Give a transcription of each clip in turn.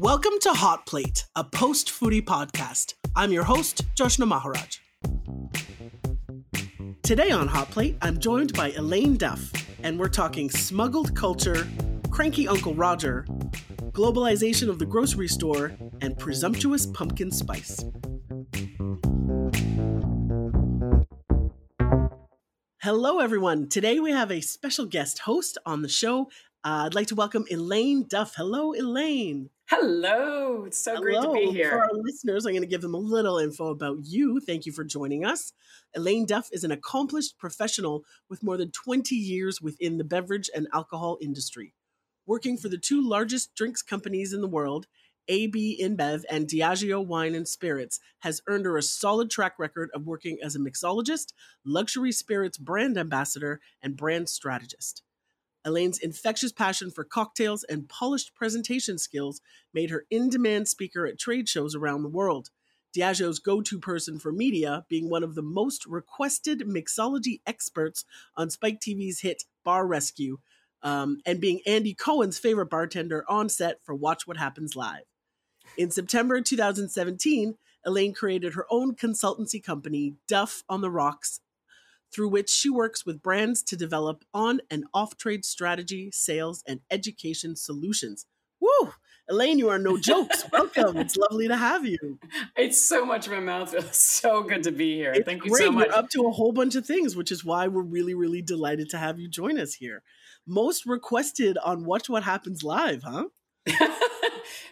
Welcome to Hot Plate, a post foodie podcast. I'm your host, Joshna Maharaj. Today on Hot Plate, I'm joined by Elaine Duff, and we're talking smuggled culture, cranky Uncle Roger, globalization of the grocery store, and presumptuous pumpkin spice. Hello, everyone. Today we have a special guest host on the show. Uh, I'd like to welcome Elaine Duff. Hello, Elaine. Hello. It's so Hello. great to be here. For our listeners, I'm going to give them a little info about you. Thank you for joining us. Elaine Duff is an accomplished professional with more than 20 years within the beverage and alcohol industry. Working for the two largest drinks companies in the world, AB InBev and Diageo Wine and Spirits, has earned her a solid track record of working as a mixologist, luxury spirits brand ambassador, and brand strategist. Elaine's infectious passion for cocktails and polished presentation skills made her in demand speaker at trade shows around the world. Diageo's go to person for media, being one of the most requested mixology experts on Spike TV's hit Bar Rescue, um, and being Andy Cohen's favorite bartender on set for Watch What Happens Live. In September 2017, Elaine created her own consultancy company, Duff on the Rocks, through which she works with brands to develop on and off trade strategy, sales, and education solutions. Woo! Elaine, you are no jokes. Welcome. It's lovely to have you. It's so much of my mouth. It's so good to be here. It's Thank you great. so much. You're up to a whole bunch of things, which is why we're really, really delighted to have you join us here. Most requested on Watch What Happens Live, huh?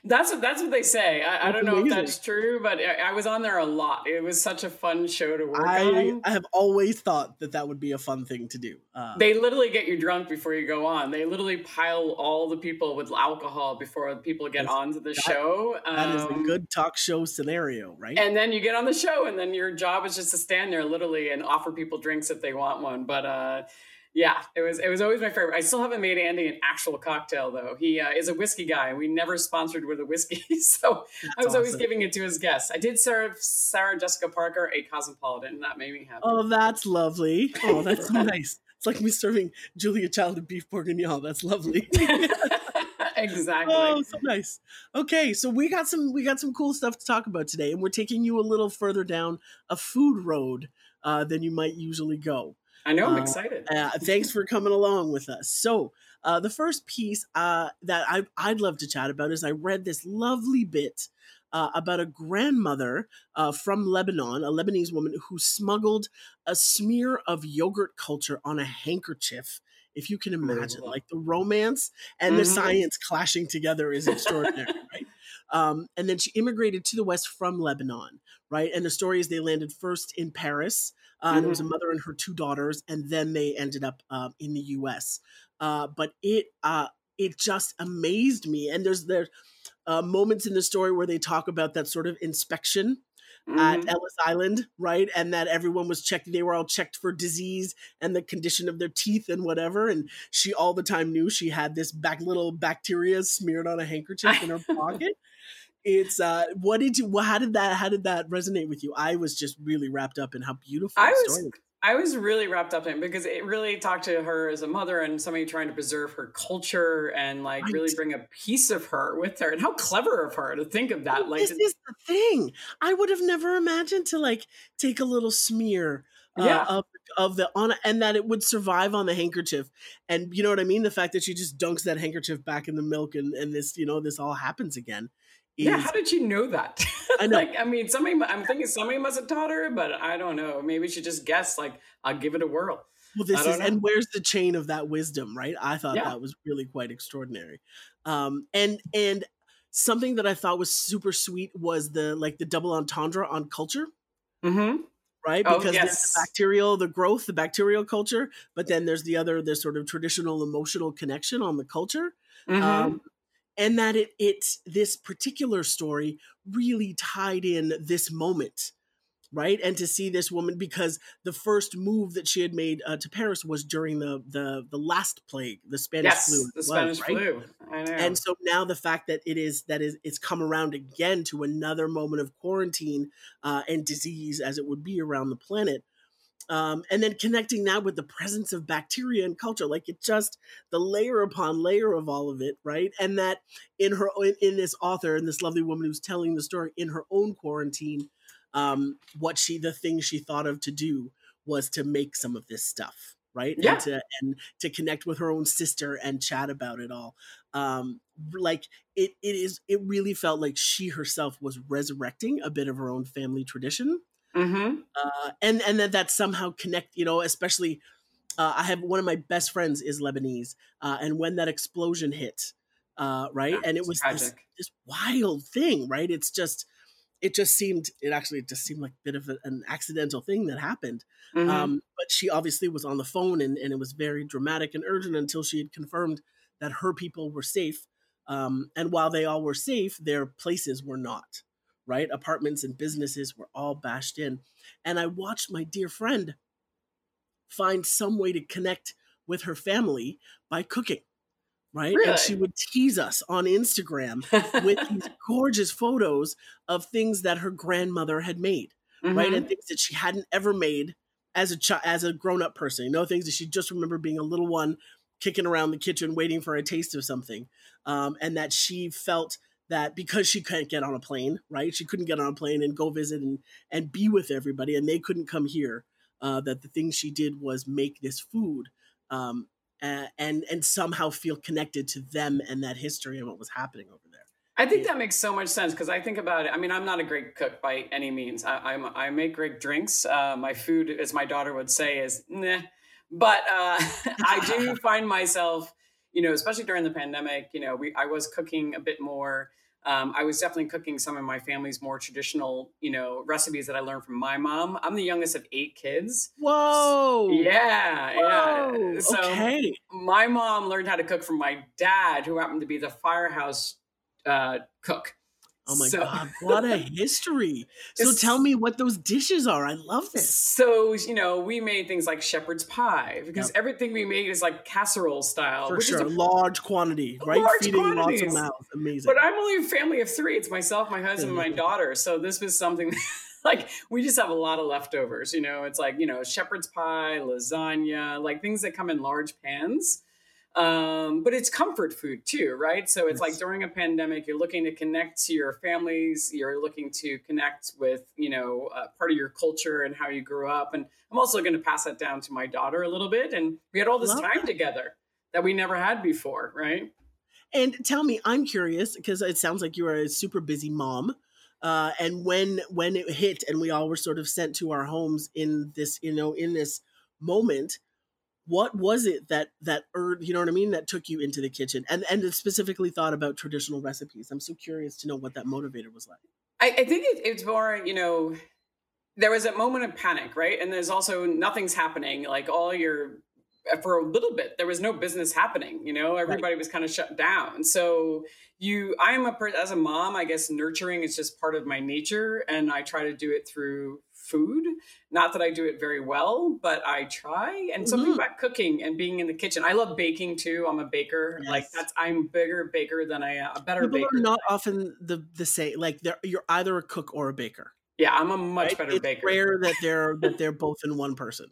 that's what that's what they say. I, I don't know amazing. if that's true, but I, I was on there a lot. It was such a fun show to work I, on. I have always thought that that would be a fun thing to do. Uh, They literally get you drunk before you go on. They literally pile all the people with alcohol before people get onto the that- show. that is a Um, good talk show scenario, right? and then you get on the show and then your job is just to stand there literally and offer people drinks if they want one but uh yeah it was it was always my favorite i still haven't made andy an actual cocktail though he uh, is a whiskey guy and we never sponsored with a whiskey so i That's was always giving it to his guests i did serve sarah jessica parker a cosmopolitan and that made me happy Oh, that's lovely. Oh, that's nice. It's like me serving Julia Child and beef bourguignon. That's lovely. exactly oh, so nice. Okay, so we got some we got some cool stuff to talk about today, and we're taking you a little further down a food road uh, than you might usually go. I know i'm uh, excited Uh, thanks for coming along with us. So, uh, the first piece uh, that I, I'd love to chat about is I read this lovely bit uh, about a grandmother uh, from Lebanon, a Lebanese woman who smuggled a smear of yogurt culture on a handkerchief. If you can imagine, like the romance and the Mhm. science clashing together is extraordinary, right? Um, and then she immigrated to the West from Lebanon, right? And the story is they landed first in Paris. Uh, and There was a mother and her two daughters, and then they ended up uh, in the U.S. Uh, but it uh, it just amazed me. And there's there's uh, moments in the story where they talk about that sort of inspection at Mhm. Ellis Island, right? And that everyone was checked, they were all checked for disease and the condition of their teeth and whatever. And she all the time knew she had this back little bacteria smeared on a handkerchief in her pocket. It's uh what did you how did that how did that resonate with you? I was just really wrapped up in how beautiful I the was I was really wrapped up in it because it really talked to her as a mother and somebody trying to preserve her culture and like Right. really bring a piece of her with her. And how clever of her to think of that. Well, Like, this is the thing. I would have never imagined to like take a little smear uh, Yeah. of of the on and that it would survive on the handkerchief. And you know what I mean? The fact that she just dunks that handkerchief back in the milk and and this you know this all happens again. Is, yeah, how did she know that? I know. like, I mean, somebody, I'm thinking somebody must have taught her, but I don't know. Maybe she just guessed, like, I'll give it a whirl. well, this is know. and where's the chain of that wisdom, right? I thought Yeah. that was really quite extraordinary. Um, and and something that I thought was super sweet was the like the double entendre on culture. Mm-hmm. right? Oh, Because there's yes. the bacterial, the growth, the bacterial culture, but then there's the other, the sort of traditional emotional connection on the culture. Mm-hmm. Um, and that it it this particular story really tied in this moment right and to see this woman because the first move that she had made uh, to paris was during the the the last plague the spanish yes, flu the Spanish right? flu. I know. and so now the fact that it is that is it's come around again to another moment of quarantine uh, and disease as it would be around the planet um, and then connecting that with the presence of bacteria and culture like it just the layer upon layer of all of it right? And that in her in, in this author and this lovely woman who's telling the story in her own quarantine um, what she the thing she thought of to do was to make some of this stuff right? Yeah. and to and to connect with her own sister and chat about it all. Um like it it is it really felt like she herself was resurrecting a bit of her own family tradition Mm-hmm. uh, and and that that somehow connect you know especially uh, i have one of my best friends is lebanese uh, and when that explosion hit uh, right Yeah, and it was this, this wild thing right it's just it just seemed it actually just seemed like a bit of a, an accidental thing that happened Mhm. um, but she obviously was on the phone and, and it was very dramatic and urgent until she had confirmed that her people were safe um, and while they all were safe their places were not right? Apartments and businesses were all bashed in. And i watched my dear friend find some way to connect with her family by cooking right? And she would tease us on instagram with these gorgeous photos of things that her grandmother had made right? Mhm. and things that she hadn't ever made as a child as a grown-up person you know things that she just remember being a little one kicking around the kitchen waiting for a taste of something um, and that she felt that because she couldn't get on a plane right she couldn't get on a plane and go visit and and be with everybody and they couldn't come here uh, that the thing she did was make this food um, a- and and somehow feel connected to them and that history and what was happening over there I think that makes so much sense because I think about it. I mean, I'm not a great cook by any means. I, I'm I make great drinks. Uh, my food, as my daughter would say, is nah. But uh, I do find myself, you know, especially during the pandemic. You know, we I was cooking a bit more. Um, I was definitely cooking some of my family's more traditional, you know, recipes that I learned from my mom. I'm the youngest of eight kids. whoa Yeah, Whoa, yeah. So okay my mom learned how to cook from my dad, who happened to be the firehouse uh, cook. Oh my So- god, what a history. So tell me what those dishes are. I love this. So you know, we made things like shepherd's pie because everything we made is like casserole style, For which sure. is a large quantity, right? Large Feeding lots of quantities. mouths. Amazing. But I'm only a family of three. It's myself, my husband, and my daughter. So this was something like we just have a lot of leftovers. You know, it's like you know shepherd's pie, lasagna, like things that come in large pans. Um, but it's comfort food too, right? So it's like during a pandemic, you're looking to connect to your families. You're looking to connect with you know uh, part of your culture and how you grew up. And I'm also going to pass that down to my daughter a little bit. And we had all this Love time that. together that we never had before, right? and tell me, I'm curious because it sounds like you are a super busy mom. Uh, and when when it hit and we all were sort of sent to our homes in this, you know, in this moment, what was it that that you know what I mean that took you into the kitchen and and specifically thought about traditional recipes? I'm so curious to know what that motivator was like. I, I think it, it's more, you know, there was a moment of panic, right? And there's also nothing's happening. Like all your, for a little bit, there was no business happening. You know, everybody was kind of shut down. So you, I'm a per as a mom, I guess nurturing is just part of my nature, and I try to do it through food. Not that I do it very well, but I try. And something Mhm. about cooking and being in the kitchen. I love baking too. I'm a baker. Like that's I'm bigger baker than I am a better People baker. are not often the the same. Like they're you're either a cook or a baker. yeah, I'm a much right? better it's baker. rare that they're that they're both in one person.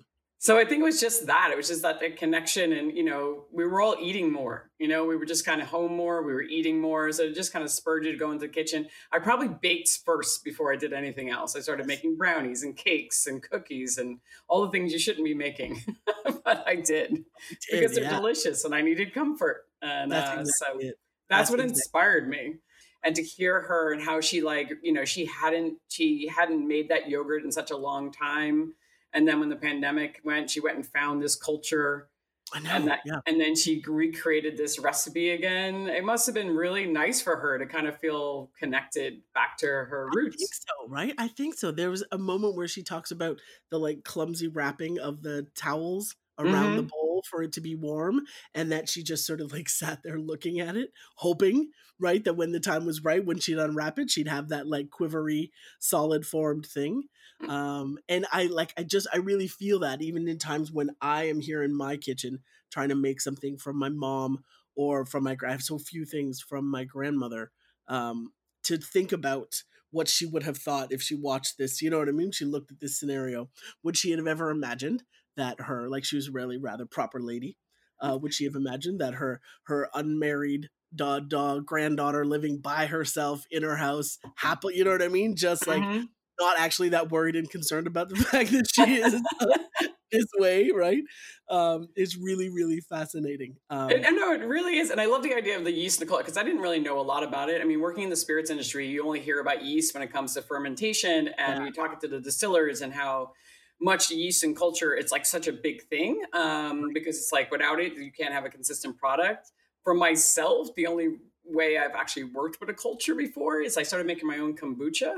So I think it was just that. It was just that the connection, and you know, we were all eating more. You know, we were just kind of home more. We were eating more, so it just kind of spurred you to go into the kitchen. I probably baked first before I did anything else. I started making brownies and cakes and cookies and all the things you shouldn't be making, but I did because they're yeah. delicious and I needed comfort. And That's uh, exactly so it. that's That's what exactly- inspired me and to hear her and how she like you know she hadn't she hadn't made that yogurt in such a long time and then when the pandemic went she went and found this culture I know. and that yeah. and then she recreated this recipe again it must have been really nice for her to kind of feel connected back to her I think roots so, right? I think so. There was a moment where she talks about the like clumsy wrapping of the towels around the Mm-hmm. bowl for it to be warm, and that she just sort of like sat there looking at it, hoping, right, that when the time was right, when she'd unwrap it, she'd have that like quivery, solid formed thing. Um, and I like, I just, I really feel that even in times when I am here in my kitchen trying to make something from my mom or from my, I have so few things from my grandmother. Um, to think about what she would have thought if she watched this. You know what I mean? She looked at this scenario. Would she have ever imagined that her, like she was really rather proper lady, uh, would she have imagined that her her unmarried da, da, granddaughter living by herself in her house, happily, you know what I mean? Just like mm-hmm. Not actually that worried and concerned about the fact that she is this way, right? Um, it's really, really fascinating. Um, I know it really is, and I love the idea of the yeast Nicole because I didn't really know a lot about it. I mean, working in the spirits industry, you only hear about yeast when it comes to fermentation, and yeah. you talk to the distillers and how much yeast and culture it's like such a big thing um, because it's like without it you can't have a consistent product for myself the only way i've actually worked with a culture before is i started making my own kombucha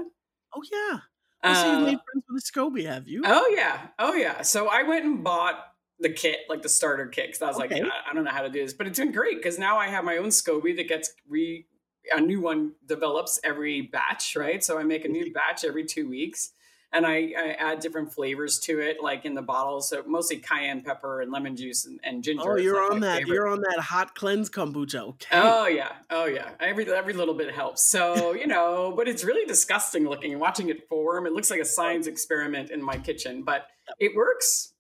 oh yeah I see you made friends with a SCOBY, have you? Oh yeah, oh yeah. So I went and bought the kit, like the starter kit, because I was okay. like, I, I, don't know how to do this, but it's been great because now I have my own SCOBY that gets re a new one develops every batch, right? So I make a new batch every two weeks and I, I, add different flavors to it, like in the bottles. So mostly cayenne pepper and lemon juice and, and ginger. Oh, you're like on that. Favorite. You're on that hot cleanse kombucha. Okay. Oh yeah. Oh yeah. Every every little bit helps. So you know, but it's really disgusting looking. Watching it form, it looks like a science experiment in my kitchen, but it works.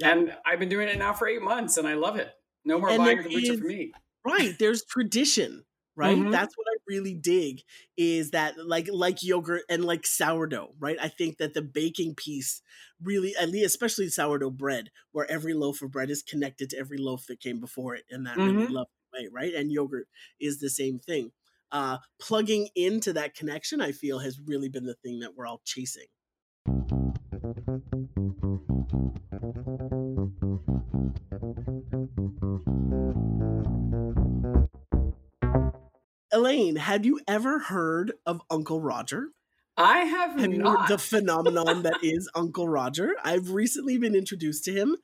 Yep. And I've been doing it now for eight months, and I love it. No more and buying kombucha is, for me. Right. There's tradition right? Mm-hmm. that's what i really dig is that like like yogurt and like sourdough right? I think that the baking piece really at least especially sourdough bread where every loaf of bread is connected to every loaf that came before it in that mm-hmm. really lovely way right? And yogurt is the same thing. Uh plugging into that connection i feel has really been the thing that we're all chasing Elaine, have you ever heard of Uncle Roger? I have, have you heard the phenomenon that is Uncle Roger? I've recently been introduced to him,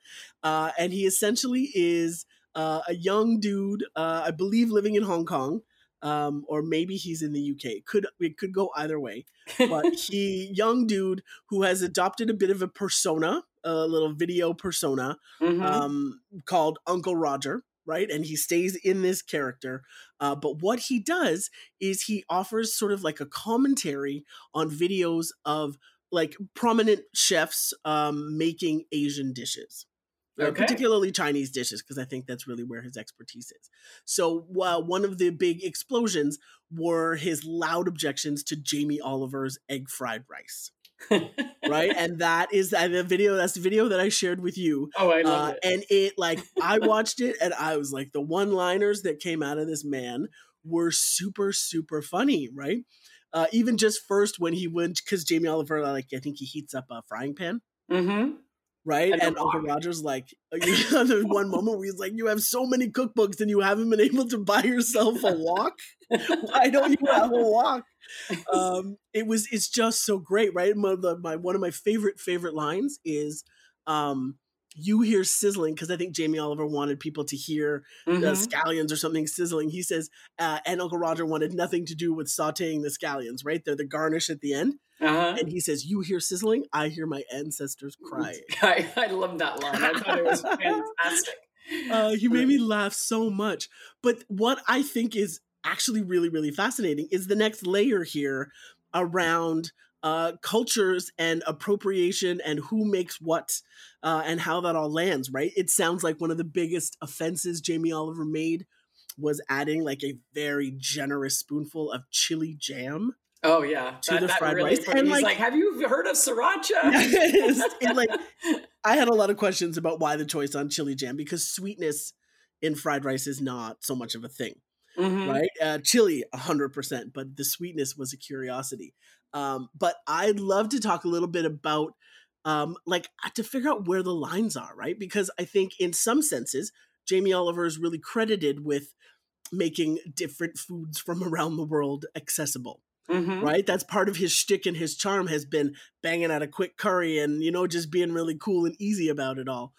uh, and he essentially is uh, a young dude, uh, I believe, living in Hong Kong, um, or maybe he's in the UK. Could it could go either way, but he young dude who has adopted a bit of a persona, a little video persona, mm-hmm. um, called Uncle Roger right? And he stays in this character. Uh, but what he does is he offers sort of like a commentary on videos of like prominent chefs um, making Asian dishes. Uh, okay. particularly Chinese dishes, because I think that's really where his expertise is. So, uh, one of the big explosions were his loud objections to Jamie Oliver's egg fried rice right? And that is the video. That's the video that I shared with you. Oh, I love uh, it. And it like I watched it, and I was like, the one-liners that came out of this man were super, super funny, right? Uh, even just first when he went, because Jamie Oliver, like I think he heats up a frying pan. Mm-hmm right? And, and Uncle Roger's like, there's one moment where he's like, "You have so many cookbooks and you haven't been able to buy yourself a wok. Why don't you have a wok?" Um, it was, it's just so great, right? My, the, my one of my favorite favorite lines is, um, "You hear sizzling," because I think Jamie Oliver wanted people to hear mm-hmm. the scallions or something sizzling. He says, uh, and Uncle Roger wanted nothing to do with sautéing the scallions, right? They're the garnish at the end. Uh-huh. And he says, You hear sizzling, I hear my ancestors crying. I, I love that line. I thought it was fantastic. Uh, he made me laugh so much. But what I think is actually really, really fascinating is the next layer here around uh, cultures and appropriation and who makes what uh, and how that all lands, right? It sounds like one of the biggest offenses Jamie Oliver made was adding like a very generous spoonful of chili jam Oh yeah, to that, the fried really rice. And like, like, have you heard of sriracha? and like, I had a lot of questions about why the choice on chili jam because sweetness in fried rice is not so much of a thing, mm-hmm. right? Uh, chili, hundred percent, but the sweetness was a curiosity. Um, but I'd love to talk a little bit about, um, like, uh, to figure out where the lines are, right? Because I think in some senses, Jamie Oliver is really credited with making different foods from around the world accessible Mm-hmm. Right? That's part of his shtick and his charm has been banging out a quick curry and, you know, just being really cool and easy about it all.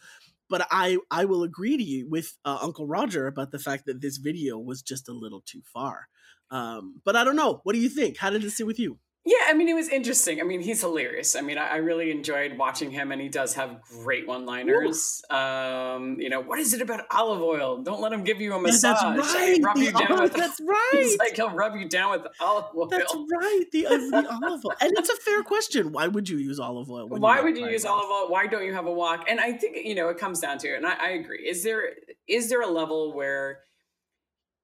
But I, I will agree to you with uh, Uncle Roger about the fact that this video was just a little too far. Um, but I don't know. What do you think? How did it sit with you? Yeah, I mean, it was interesting. I mean, he's hilarious. I mean, I, I really enjoyed watching him, and he does have great one-liners. Um, you know, what is it about olive oil? Don't let him give you a massage. Yeah, that's right. Rub you down oh, with, that's right. He's like he'll rub you down with olive oil. That's right. The, uh, the olive oil, and it's a fair question. Why would you use olive oil? when Why would you use olive oil? Why don't you have a wok? And I think you know it comes down to it, and I, I agree. Is there is there a level where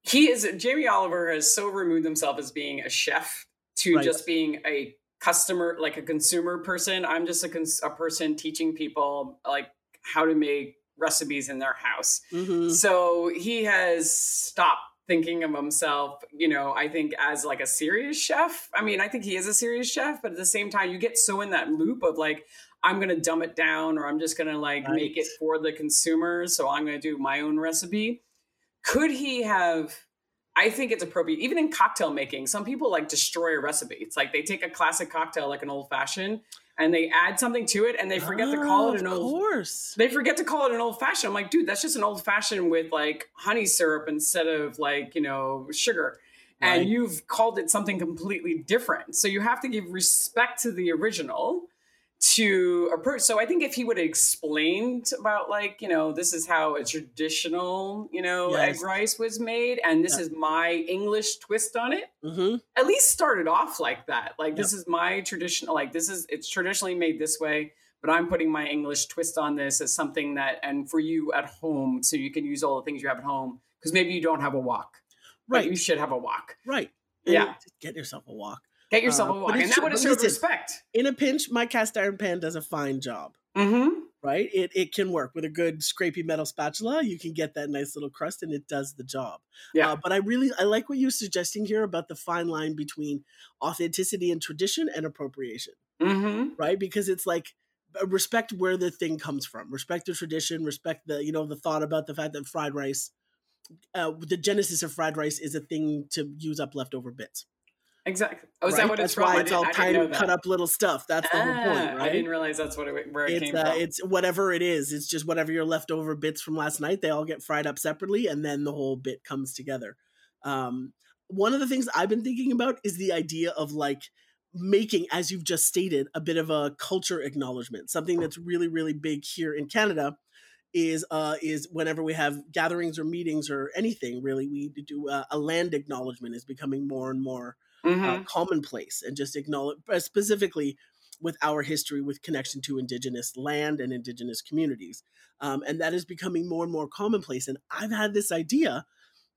he is Jamie Oliver has so removed himself as being a chef to Right. just being a customer, like a consumer person. I'm just a, cons- a person teaching people like how to make recipes in their house. Mhm. So he has stopped thinking of himself, you know, I think as like a serious chef. I mean, I think he is a serious chef, but at the same time, you get so in that loop of like, I'm going to dumb it down or I'm just going to like make it for the consumer. So I'm going to do my own recipe. Could he have? I think it's appropriate, even in cocktail making. Some people like destroy a recipe. It's like they take a classic cocktail, like an old fashioned, and they add something to it and they forget to call Oh, it an Of old course. they forget to call it an old fashioned. I'm like, dude, that's just an old fashioned with like honey syrup instead of like, you know, sugar. Right. And you've called it something completely different. So you have to give respect to the original to approach. So I think if he would have explained about like, you know, this is how a traditional, you know, Yes. egg rice was made and this Yeah. is my English twist on it hmm at least started off like that. Like this is my traditional like this is it's traditionally made this way, but I'm putting my English twist on this as something that and for you at home so you can use all the things you have at home because maybe you don't have a wok. but Right. you should have a wok. Right. And Yeah. Get yourself a wok. Get yourself Uh, a wok. And that would have showed respect. In a pinch, my cast iron pan does a fine job. Mm-hmm. Right. It it can work with a good scrapey metal spatula. You can get that nice little crust, and it does the job. Yeah. Uh, but I really I like what you're suggesting here about the fine line between authenticity and tradition and appropriation. Mm-hmm. right because it's like uh, respect where the thing comes from respect the tradition respect the you know the thought about the fact that fried rice uh, the genesis of fried rice is a thing to use up leftover bits Exactly. Oh, is right? that what that's it's from? why I it's all I didn't tiny know that. cut up little stuff that's the whole Ah, point I didn't realize that's what it, where it it's came uh, from. it's whatever it is it's just whatever your leftover bits from last night they all get fried up separately and then the whole bit comes together um one of the things i've been thinking about is the idea of like making as you've just stated a bit of a culture acknowledgement something that's really really big here in canada is uh is whenever we have gatherings or meetings or anything really we do uh, a land acknowledgement is becoming more and more Mhm. uh, commonplace and just acknowledge uh, specifically with our history with connection to indigenous land and indigenous communities um, and that is becoming more and more commonplace and i've had this idea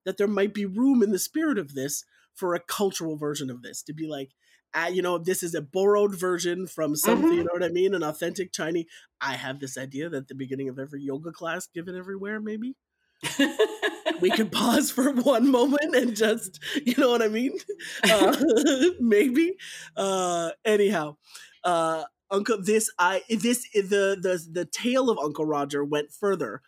that there might be room in the spirit of this for a cultural version of this to be like uh, you know this is a borrowed version from something you Mhm. know what i mean an authentic chinese i have this idea that the beginning of every yoga class given everywhere maybe we could pause for one moment and just you know what i mean uh, maybe uh anyhow uh uncle this i this the the the tale of uncle roger went further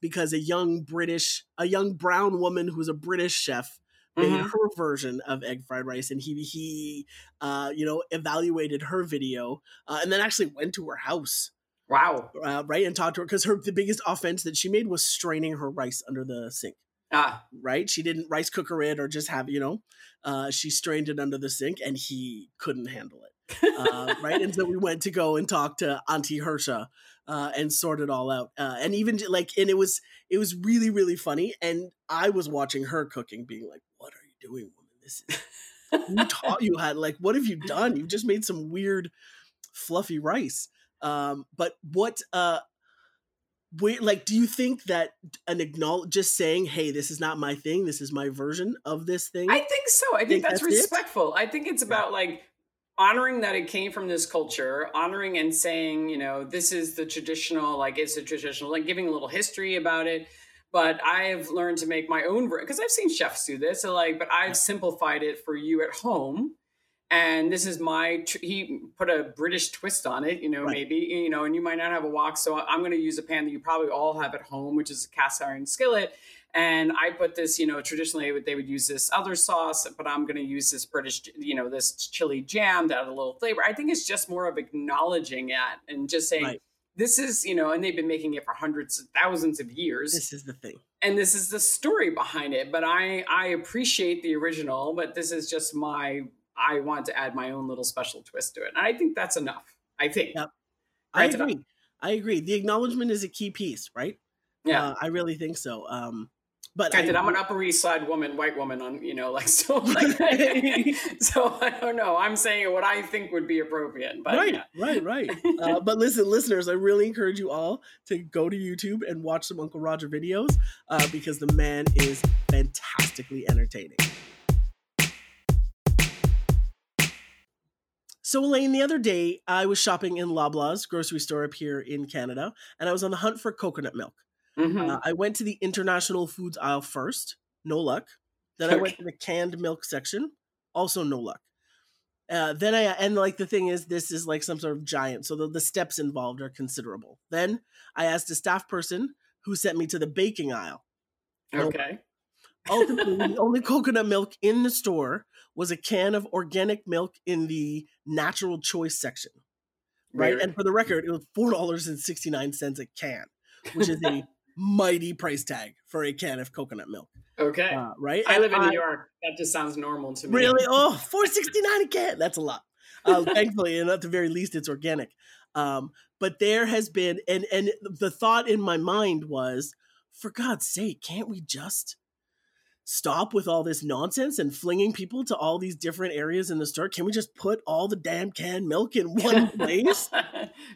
because a young british a young brown woman who's a british chef made Mhm. her version of egg fried rice and he he uh you know evaluated her video uh, and then actually went to her house wow. uh, right and talked to her because her the biggest offense that she made was straining her rice under the sink Ah, right? She didn't rice cooker it or just have, you know, uh, she strained it under the sink and he couldn't handle it. Uh, right. And so we went to go and talk to Auntie Hersha uh, and sort it all out. Uh, and even like, and it was, it was really, really funny. And I was watching her cooking, being like, what are you doing, woman? This is, who taught you how, like, what have you done? You've just made some weird, fluffy rice. Um, but what, uh, wait, like, do you think that an acknowledge just saying, "Hey, this is not my thing. This is my version of this thing." I think so. I think, Think that's, that's it? respectful. I think it's about like honoring that it came from this culture, honoring and saying, you know, this is the traditional, like it's a traditional, like giving a little history about it. But I've learned to make my own because I've seen chefs do this. So like, but I've simplified it for you at home. And this is my, tr- he put a British twist on it, you know, Right. maybe, you know, and you might not have a wok. So I'm going to use a pan that you probably all have at home, which is a cast iron skillet and I put this, you know, traditionally they would, use this other sauce, but I'm going to use this British, you know, this chili jam that had a little flavor. I think it's just more of acknowledging it and just saying, Right. this is, you know, and they've been making it for hundreds, of thousands of years, this is the thing. and this is the story behind it. But I, I appreciate the original, but this is just my. I want to add my own little special twist to it. And I think that's enough. I think. Yep. I agree. I agree. The acknowledgement is a key piece, right? Yeah, uh, I really think so. Um, but Granted, I, am an Upper East Side woman, white woman, on you know, like so, like, so I don't know. I'm saying what I think would be appropriate, but right, yeah. right, right. uh, but listen, listeners, I really encourage you all to go to YouTube and watch some Uncle Roger videos uh, because the man is fantastically entertaining. So, Elaine, the other day I was shopping in Loblaws grocery store up here in Canada, and I was on the hunt for coconut milk. Mm-hmm. Uh, I went to the international foods aisle first, no luck. Then. I went to the canned milk section, also no luck. Uh, then I and like the thing is, this is like some sort of giant, so the, the steps involved are considerable. Then I asked a staff person who sent me to the baking aisle. Okay. Ultimately, the only coconut milk in the store was a can of organic milk in the natural choice section. Right. Weird. And for the record, it was four dollars and sixty nine cents a can, which is a mighty price tag for a can of coconut milk. Okay. Uh, right. I and live in I, New York. That just sounds normal to me. Really? Oh, four sixty nine a can. That's a lot. Uh, thankfully, and at the very least, it's organic. Um, but there has been, and and the thought in my mind was, for God's sake, can't we just stop with all this nonsense and flinging people to all these different areas in the store? Can we just put all the damn canned milk in one place?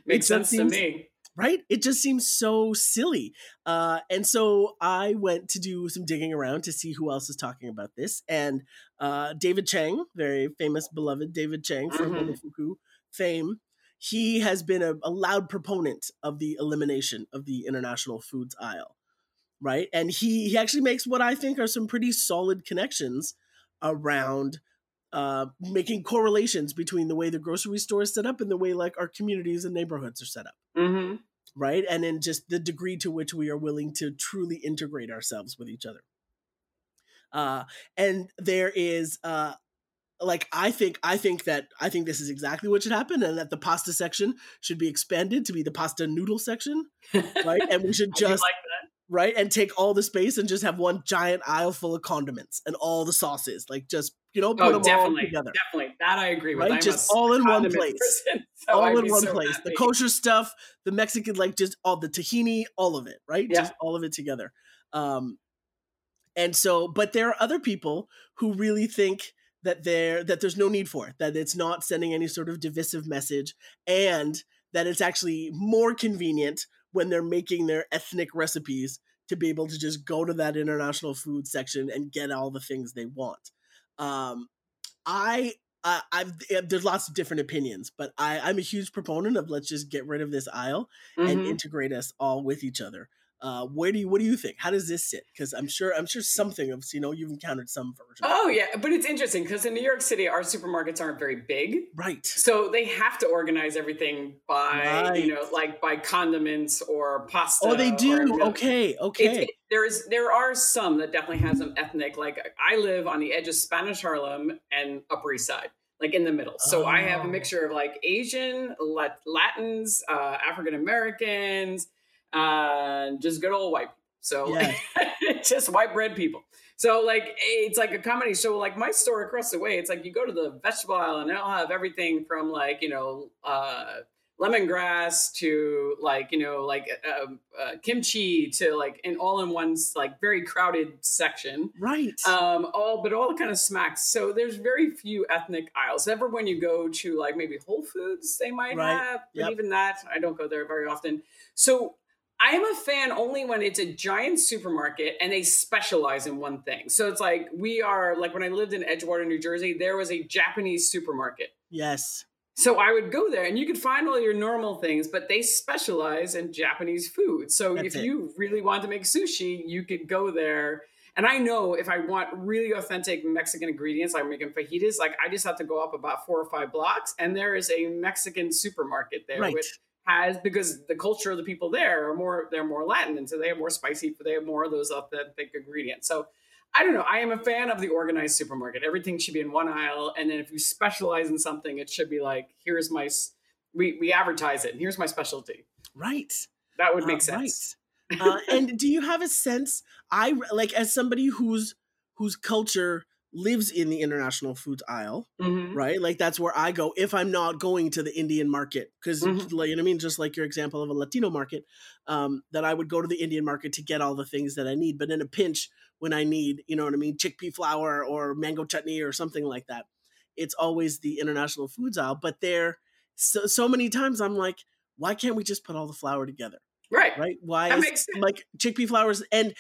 Makes sense seems, to me. Right? It just seems so silly. Uh, and so I went to do some digging around to see who else is talking about this. And uh, David Chang, very famous, beloved David Chang from mm-hmm. Fuku fame, he has been a, a loud proponent of the elimination of the international foods aisle right? And he he actually makes what I think are some pretty solid connections around uh, making correlations between the way the grocery store is set up and the way like our communities and neighborhoods are set up. Mm-hmm. Right. And then just the degree to which we are willing to truly integrate ourselves with each other. Uh, and there is uh, like I think I think that I think this is exactly what should happen, and that the pasta section should be expanded to be the pasta noodle section, right? And we should just like right? And take all the space and just have one giant aisle full of condiments and all the sauces. Like just, you know, put oh, them definitely, all together. Definitely. That I agree with. Right? I'm just all in one place. Person, so all I'd in one so place. Happy. The kosher stuff, the Mexican, like just all the tahini, all of it, right? Yeah. Just all of it together. Um, and so, but there are other people who really think that there that there's no need for it, that it's not sending any sort of divisive message, and that it's actually more convenient when they're making their ethnic recipes to be able to just go to that international food section and get all the things they want. Um, I uh, I've there's lots of different opinions, but I I'm a huge proponent of let's just get rid of this aisle mm-hmm. and integrate us all with each other. Uh, where do you what do you think? How does this sit? Because I'm sure I'm sure something of you know you've encountered some version. Oh yeah, but it's interesting because in New York City our supermarkets aren't very big, right? So they have to organize everything by right. you know like by condiments or pasta. Oh, they do. okay, okay. It, there is there are some that definitely have some ethnic. Like I live on the edge of Spanish Harlem and Upper East Side like in the middle. So oh. I have a oh. mixture of like Asian, Latins, uh, African Americans, uh, just good old white. So yeah. just white bread people. So like it's like a comedy show. Like my store across the way, it's like you go to the vegetable aisle and they'll have everything from like you know uh, lemongrass to like you know like uh, uh, kimchi to like an all in one's like very crowded section. Right. Um. All but all kind of smacks. So there's very few ethnic aisles. Ever when you go to like maybe Whole Foods, they might right. have. But yep. even that, I don't go there very often. So I am a fan only when it's a giant supermarket and they specialize in one thing. So it's like we are like when I lived in Edgewater, New Jersey, there was a Japanese supermarket. Yes. So I would go there and you could find all your normal things, but they specialize in Japanese food. So That's if it. you really want to make sushi, you could go there. And I know if I want really authentic Mexican ingredients, like I'm making fajitas, like I just have to go up about four or five blocks, and there is a Mexican supermarket there, right. which has because the culture of the people there are more they're more Latin and so they have more spicy they have more of those authentic ingredients. So I don't know. I am a fan of the organized supermarket. Everything should be in one aisle, and then if you specialize in something, it should be like, here's my we we advertise it. And here's my specialty. Right. That would make uh, sense. Right. uh, and do you have a sense? I like as somebody whose whose culture lives in the international foods aisle, Mhm. right? Like that's where I go if I'm not going to the Indian market, because Mhm. like, you know what I mean. Just like your example of a Latino market, um, that I would go to the Indian market to get all the things that I need. But in a pinch, when I need, you know what I mean, chickpea flour or mango chutney or something like that, it's always the international foods aisle. But there, so so many times I'm like, why can't we just put all the flour together? Right. right? Why That is makes sense. like chickpea flours and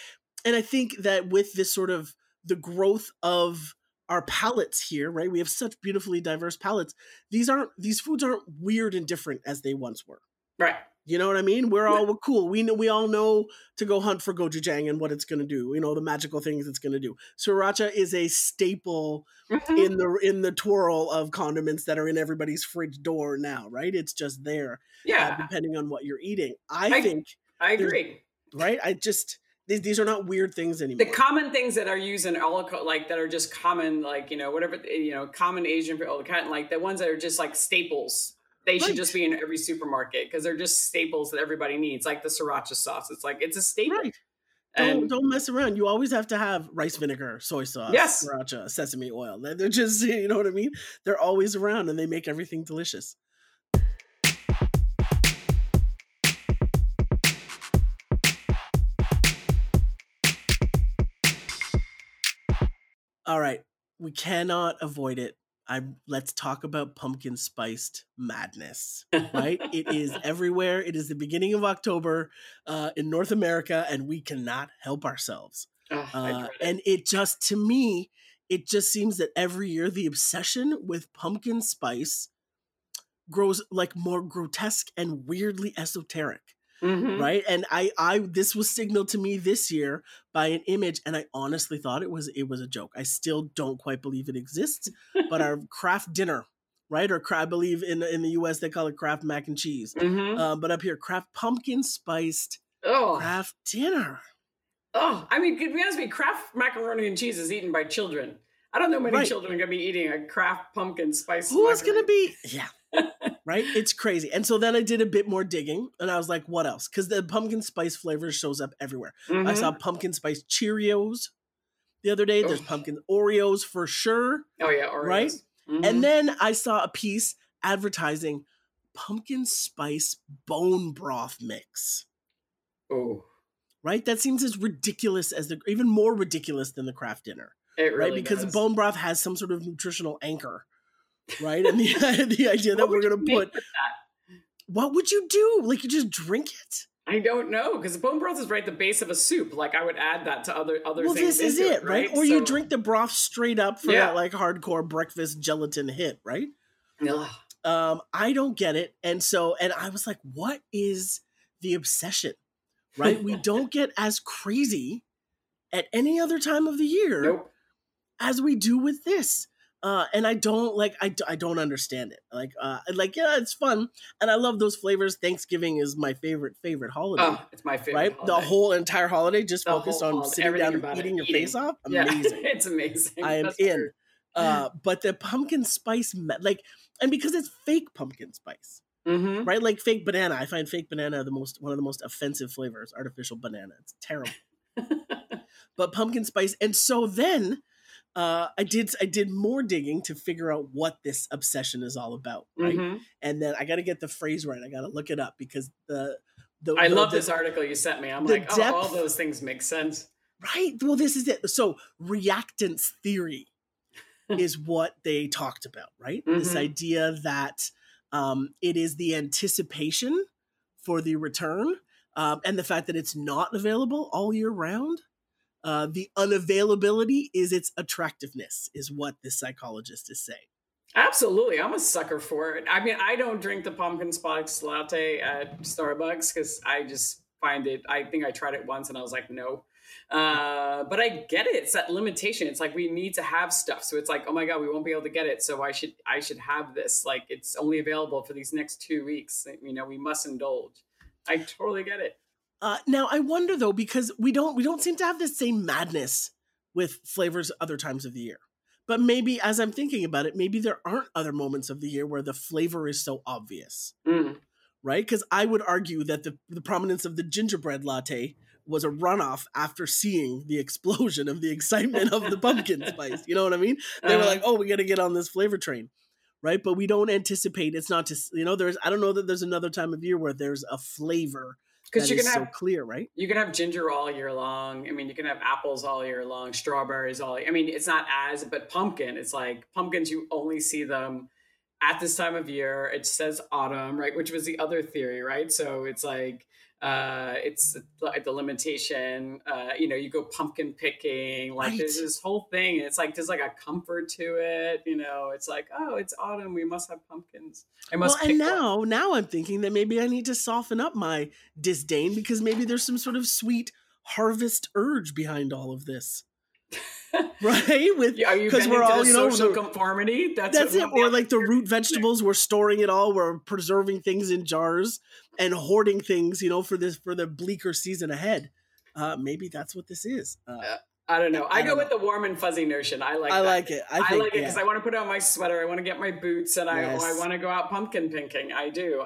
and I think that with this sort of the growth of our palates here, right? We have such beautifully diverse palates. These aren't these foods aren't weird and different as they once were. Right. You know what I mean? We're all we're cool. We know we all know to go hunt for gochujang and what it's going to do. You know the magical things it's going to do. Sriracha is a staple Mhm. in the in the twirl of condiments that are in everybody's fridge door now, right? It's just there, uh, yeah, depending on what you're eating. I, I- think I agree. right? I just these, these are not weird things anymore. The common things that are used in all like that are just common, like you know whatever eh, you know, common Asian like the ones that are just like staples. They should just be in every supermarket because they're just staples that everybody needs, like the sriracha sauce. It's like it's a staple. right. Don't And don't mess around. You always have to have rice vinegar, soy sauce, Yes. sriracha, sesame oil. They're just you know what I mean. They're always around and they make everything delicious. All right, we cannot avoid it. I let's talk about pumpkin spiced madness. Right? it is everywhere. It is the beginning of October uh, in North America, and we cannot help ourselves. I Uh, and it just to me, it just seems that every year the obsession with pumpkin spice grows like more grotesque and weirdly esoteric Mhm. right and i i this was signaled to me this year by an image and i honestly thought it was it was a joke i still don't quite believe it exists but our Kraft dinner right or i believe in in the us they call it Kraft mac and cheese Mhm. um, but up here Kraft pumpkin spiced Oh, Kraft dinner oh! I mean, to be honest with you, Kraft macaroni and cheese is eaten by children. I don't know many Right. children are going to be eating a Kraft pumpkin spice. who is going to be yeah right? It's crazy. And so then i did a bit more digging and i was like what else? Because the pumpkin spice flavor shows up everywhere. I Mhm. saw pumpkin spice cheerios the other day. There's pumpkin oreos for sure Oh yeah, Oreos. Right? Mhm. and then i saw a piece advertising pumpkin spice bone broth mix. Oh, right? That seems as ridiculous as the even more ridiculous than the Kraft dinner it right? because does. bone broth has some sort of nutritional anchor right and the, the idea that we're going to put that? what would you do like you just drink it I don't know because bone broth is right at the base of a soup. Like I would add that to other other well things. this is it right, or you drink the broth straight up for Yeah. that like hardcore breakfast gelatin hit right Ugh. um i don't get it and so and i was like what is the obsession right we don't get as crazy at any other time of the year Nope. as we do with this uh and i don't like I, I don't understand it like uh like yeah it's fun and i love those flavors thanksgiving is my favorite favorite holiday Oh, it's my favorite. right the whole entire holiday just The focused on holiday, sitting everything down and it, eating your eating. face off Yeah, amazing it's amazing. I am That's in. uh but the pumpkin spice me- like and because it's fake pumpkin spice Mhm. right like fake banana i find fake banana the most one of the most offensive flavors artificial banana it's terrible but pumpkin spice and so then uh i did i did more digging to figure out what this obsession is all about right Mhm. and then i got to get the phrase right i got to look it up because the the I the- love the- this article you sent me. I'm like, oh, all those things make sense. right well this is it so reactance theory is what they talked about right this Mhm. idea that um, it is the anticipation for the return um, and the fact that it's not available all year round uh, the unavailability is its attractiveness is what this psychologist is saying Absolutely, I'm a sucker for it. I mean, I don't drink the pumpkin spice latte at Starbucks because I just find it. I think I tried it once and I was like, no. Uh, but I get it. It's that limitation. It's like we need to have stuff. So it's like, oh my god, we won't be able to get it. So I should, I should have this. Like it's only available for these next two weeks. You know, we must indulge. I totally get it. Uh, now i wonder though because we don't we don't seem to have the same madness with flavors other times of the year but maybe as i'm thinking about it maybe there aren't other moments of the year where the flavor is so obvious Mm. right? Because I would argue that the, the prominence of the gingerbread latte was a runoff after seeing the explosion of the excitement of the pumpkin spice. You know what I mean? They were Uh-huh. like, "Oh, we got to get on this flavor train." Right? But we don't anticipate it's not just, you know, there's I don't know that there's another time of year where there's a flavor because you can so have clear, right? you can have ginger all year long. I mean, you can have apples all year long, strawberries all. I mean, it's not as, but pumpkin. It's like pumpkins. You only see them at this time of year. It says autumn, right? Which was the other theory, right? So it's like uh it's like the limitation uh you know you go pumpkin picking like there's this whole thing it's like there's like a comfort to it you know it's like oh it's autumn we must have pumpkins i must. Well, and one. now, now I'm thinking that maybe I need to soften up my disdain because maybe there's some sort of sweet harvest urge behind all of this, right? With are you 'cause bending we're all, you know, social conformity that's, that's it, or like the root vegetables. We're storing it all. We're preserving things in jars and hoarding things, you know, for this for the bleaker season ahead. Uh, maybe that's what this is. Uh, Yeah. I don't know. I, I go with the warm and fuzzy notion. I like. I that. like it. I I, like it yeah. because I want to put on my sweater. I want to get my boots, and I oh, I want to go out pumpkin pinking. I do.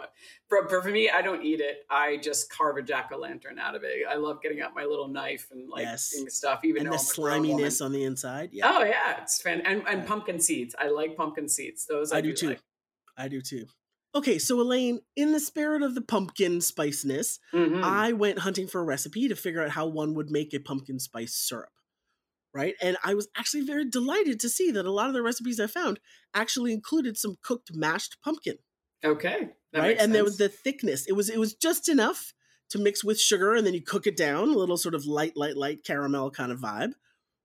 For, for me, I don't eat it. I just carve a jack o' lantern out of it. I love getting out my little knife and like Yes. stuff. Even and though the I'm a grown woman. sliminess on the inside. Yeah, Oh yeah, it's fan and and pumpkin seeds. I like pumpkin seeds. Those I, I do too. like. I do too. Okay, so Elaine, in the spirit of the pumpkin spiciness, Mhm. I went hunting for a recipe to figure out how one would make a pumpkin spice syrup. Right. And I was actually very delighted to see that a lot of the recipes I found actually included some cooked mashed pumpkin. okay, right. And there was the thickness. It was it was just enough to mix with sugar and then you cook it down, a little sort of light, light, light caramel kind of vibe.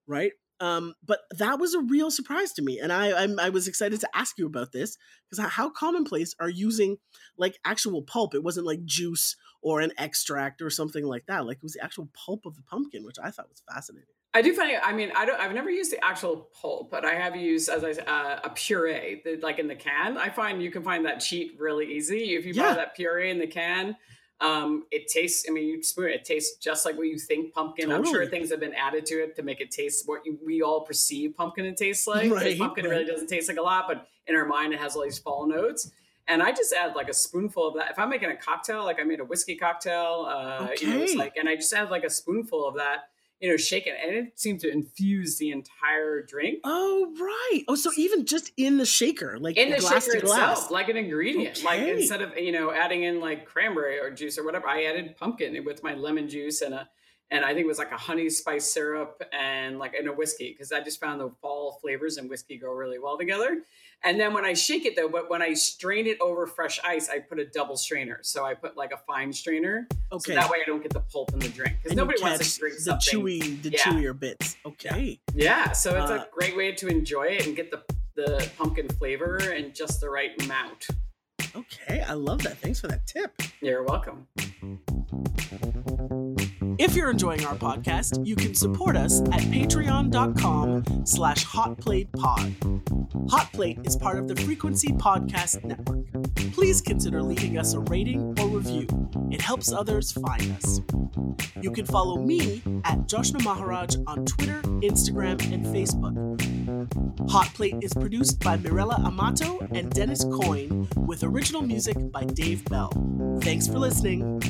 Right. Um, but that was a real surprise to me. And I I'm, I was excited to ask you about this because how commonplace are using like actual pulp? It wasn't like juice or an extract or something like that. Like it was the actual pulp of the pumpkin, which I thought was fascinating. I do find it. I mean, I don't. I've never used the actual pulp, but I have used as I uh, a puree, the, like in the can. I find you can find that cheat really easy if you Yeah. buy that puree in the can. Um, it tastes. I mean, you spoon it. It tastes just like what you think pumpkin. I'm sure things have been added to it to make it taste what you, we all perceive pumpkin to taste like. Right, pumpkin right. really doesn't taste like a lot, but in our mind, it has all these fall notes. And I just add like a spoonful of that. If I'm making a cocktail, like I made a whiskey cocktail, uh, you know, it's Okay. like, and I just add like a spoonful of that you know, shake it, and it seemed to infuse the entire drink Oh right. Oh, so even just in the shaker, like in the glass shaker glass. itself, like an ingredient. Like instead of you know adding in like cranberry or juice or whatever, I added pumpkin with my lemon juice and a and I think it was like a honey spice syrup and like in a whiskey because I just found the fall flavors and whiskey go really well together. And then when I shake it though, but when I strain it over fresh ice, I put a double strainer. So I put like a fine strainer. Okay. So that way I don't get the pulp in the drink because nobody wants to drink the something. chewy, the Yeah. chewier bits. Okay. Yeah, so it's Uh, a great way to enjoy it and get the the pumpkin flavor and just the right amount. Okay. I love that. Thanks for that tip. You're welcome. If you're enjoying our podcast, you can support us at patreon.com slash hotplatepod. Hot Plate is part of the Frequency Podcast Network. Please consider leaving us a rating or review. It helps others find us. You can follow me at Joshna Maharaj on Twitter, Instagram, and Facebook. Hot Plate is produced by Mirella Amato and Dennis Coyne, with original music by Dave Bell. Thanks for listening.